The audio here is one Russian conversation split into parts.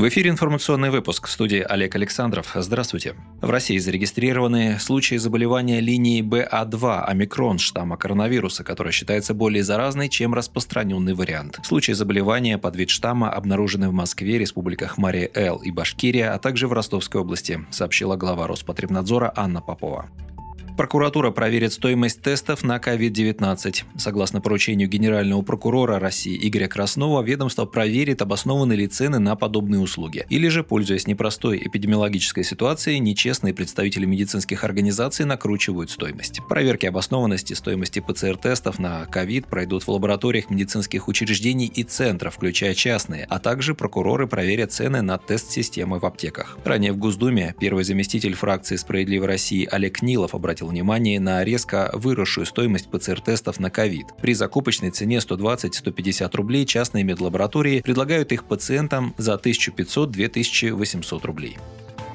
В эфире информационный выпуск в студии Олег Александров. Здравствуйте. В России зарегистрированы случаи заболевания линии БА2 омикрон штамма коронавируса, который считается более заразной, чем распространенный вариант. Случаи заболевания под вид штамма обнаружены в Москве, республиках Мария-Эл и Башкирия, а также в Ростовской области, сообщила глава Роспотребнадзора Анна Попова. Прокуратура проверит стоимость тестов на COVID-19. Согласно поручению генерального прокурора России Игоря Краснова, ведомство проверит, обоснованы ли цены на подобные услуги. Или же, пользуясь непростой эпидемиологической ситуацией, нечестные представители медицинских организаций накручивают стоимость. Проверки обоснованности стоимости ПЦР-тестов на COVID пройдут в лабораториях медицинских учреждений и центров, включая частные, а также прокуроры проверят цены на тест-системы в аптеках. Ранее в Госдуме первый заместитель фракции «Справедливой России» Олег Нилов обратил внимание на резко выросшую стоимость ПЦР-тестов на ковид. При закупочной цене 120-150 рублей частные медлаборатории предлагают их пациентам за 1500-2800 рублей.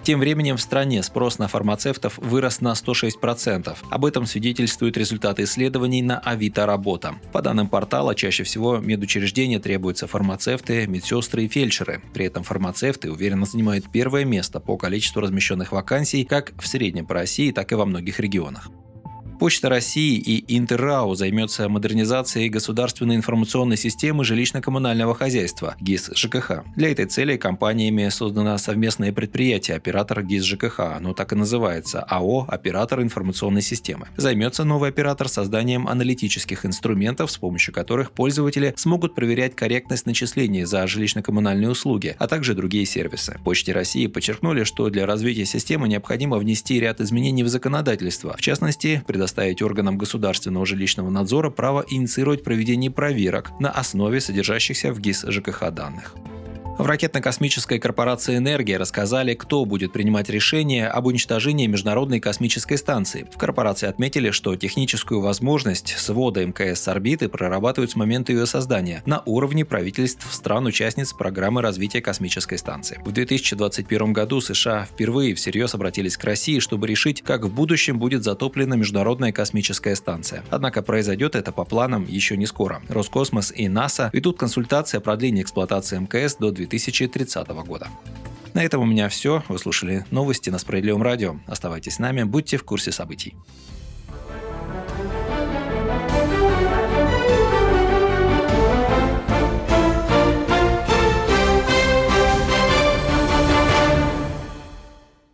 Тем временем в стране спрос на фармацевтов вырос на 106%. Об этом свидетельствуют результаты исследований на Авито Работа. По данным портала, чаще всего медучреждения требуются фармацевты, медсестры и фельдшеры. При этом фармацевты уверенно занимают первое место по количеству размещенных вакансий как в среднем по России, так и во многих регионах. Почта России и Интеррау займется модернизацией государственной информационной системы жилищно-коммунального хозяйства ГИС ЖКХ. Для этой цели компаниями создано совместное предприятие «Оператор ГИС ЖКХ», оно так и называется – АО «Оператор информационной системы». Займется новый оператор созданием аналитических инструментов, с помощью которых пользователи смогут проверять корректность начислений за жилищно-коммунальные услуги, а также другие сервисы. Почте России подчеркнули, что для развития системы необходимо внести ряд изменений в законодательство, в частности, предоставить предоставить органам государственного жилищного надзора право инициировать проведение проверок на основе содержащихся в ГИС ЖКХ данных. В ракетно-космической корпорации «Энергия» рассказали, кто будет принимать решение об уничтожении Международной космической станции. В корпорации отметили, что техническую возможность свода МКС с орбиты прорабатывают с момента ее создания на уровне правительств стран-участниц программы развития космической станции. В 2021 году США впервые всерьез обратились к России, чтобы решить, как в будущем будет затоплена Международная космическая станция. Однако произойдет это по планам еще не скоро. Роскосмос и НАСА ведут консультации о продлении эксплуатации МКС до 2020 2030 года. На этом у меня все. Вы слушали новости на Справедливом радио. Оставайтесь с нами, будьте в курсе событий.